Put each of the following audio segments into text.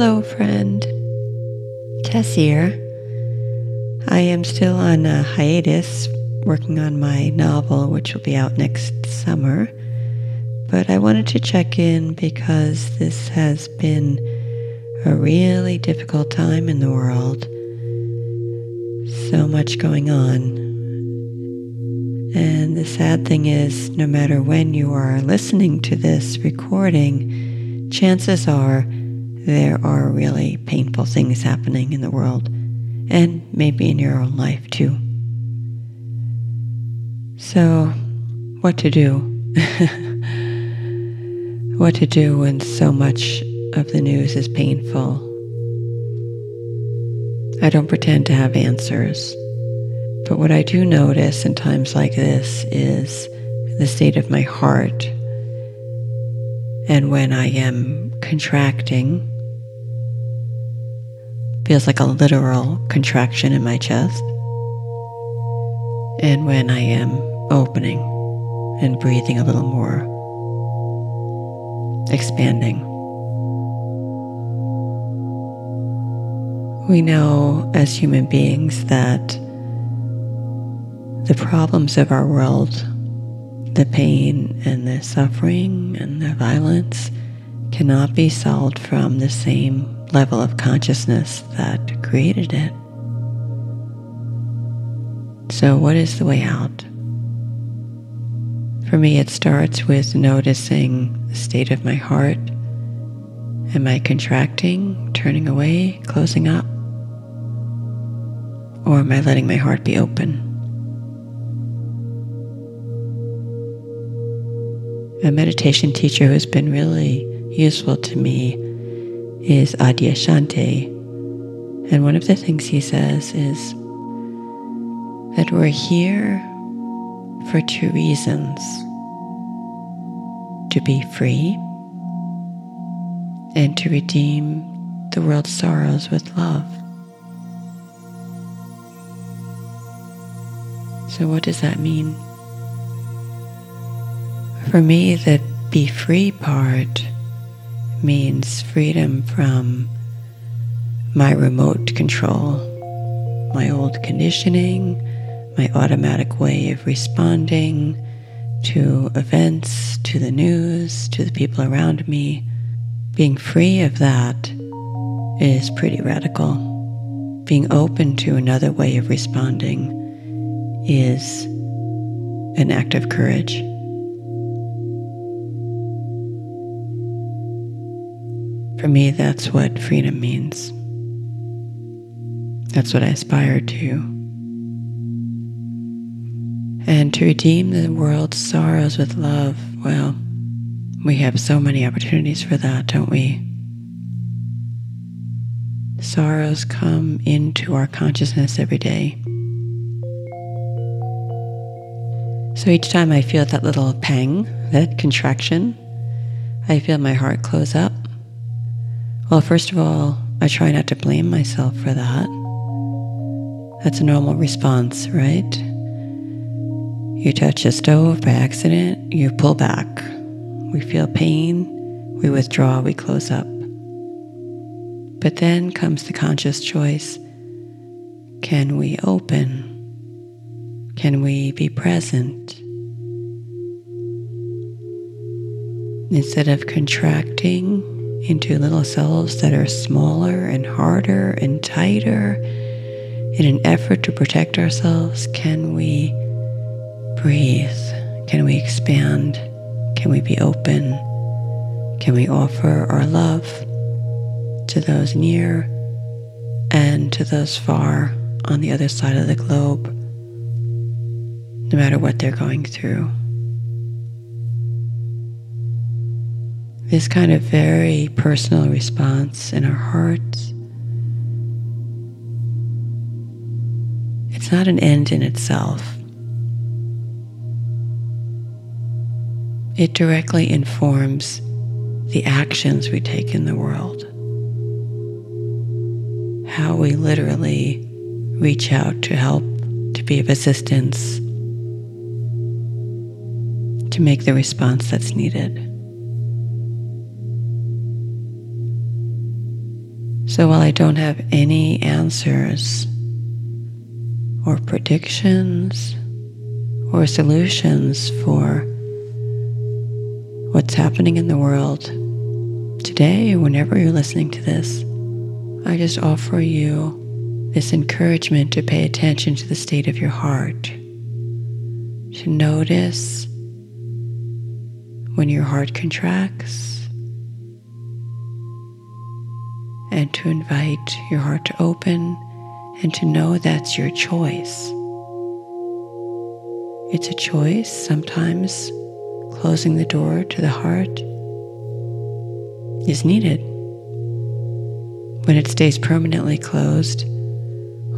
Hello, friend. Tess here. I am still on a hiatus working on my novel, which will be out next summer. But I wanted to check in because this has been a really difficult time in the world. So much going on. And the sad thing is, no matter when you are listening to this recording, chances are there are really painful things happening in the world and maybe in your own life too. So, what to do? what to do when so much of the news is painful? I don't pretend to have answers, but what I do notice in times like this is the state of my heart. And when I am contracting, feels like a literal contraction in my chest. And when I am opening and breathing a little more, expanding. We know as human beings that the problems of our world, the pain and the suffering and the violence, cannot be solved from the same level of consciousness that created it. So, what is the way out? For me, it starts with noticing the state of my heart. Am I contracting, turning away, closing up? Or am I letting my heart be open? A meditation teacher who's been really useful to me is Adyashanti. And one of the things he says is that we're here for two reasons to be free and to redeem the world's sorrows with love. So, what does that mean? For me, the be free part means freedom from my remote control, my old conditioning, my automatic way of responding to events, to the news, to the people around me. Being free of that is pretty radical. Being open to another way of responding is an act of courage. For me, that's what freedom means. That's what I aspire to. And to redeem the world's sorrows with love, well, we have so many opportunities for that, don't we? Sorrows come into our consciousness every day. So each time I feel that little pang, that contraction, I feel my heart close up well, first of all, I try not to blame myself for that. That's a normal response, right? You touch a stove by accident, you pull back. We feel pain, we withdraw, we close up. But then comes the conscious choice can we open? Can we be present? Instead of contracting into little selves that are smaller and harder and tighter in an effort to protect ourselves, can we breathe? Can we expand? Can we be open? Can we offer our love to those near and to those far on the other side of the globe, no matter what they're going through? This kind of very personal response in our hearts. It's not an end in itself. It directly informs the actions we take in the world, how we literally reach out to help, to be of assistance, to make the response that's needed. So while I don't have any answers or predictions or solutions for what's happening in the world today whenever you're listening to this, I just offer you this encouragement to pay attention to the state of your heart, to notice when your heart contracts, and to invite your heart to open and to know that's your choice. It's a choice. Sometimes closing the door to the heart is needed. When it stays permanently closed,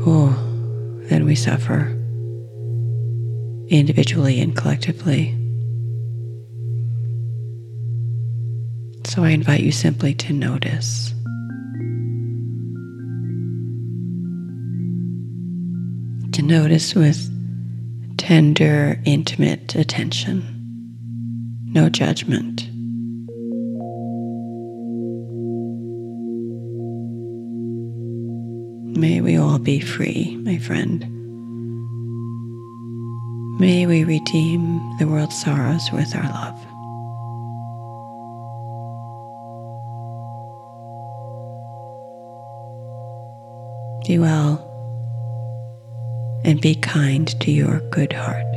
oh, then we suffer individually and collectively. So I invite you simply to notice. Notice with tender, intimate attention, no judgment. May we all be free, my friend. May we redeem the world's sorrows with our love. Be well and be kind to your good heart.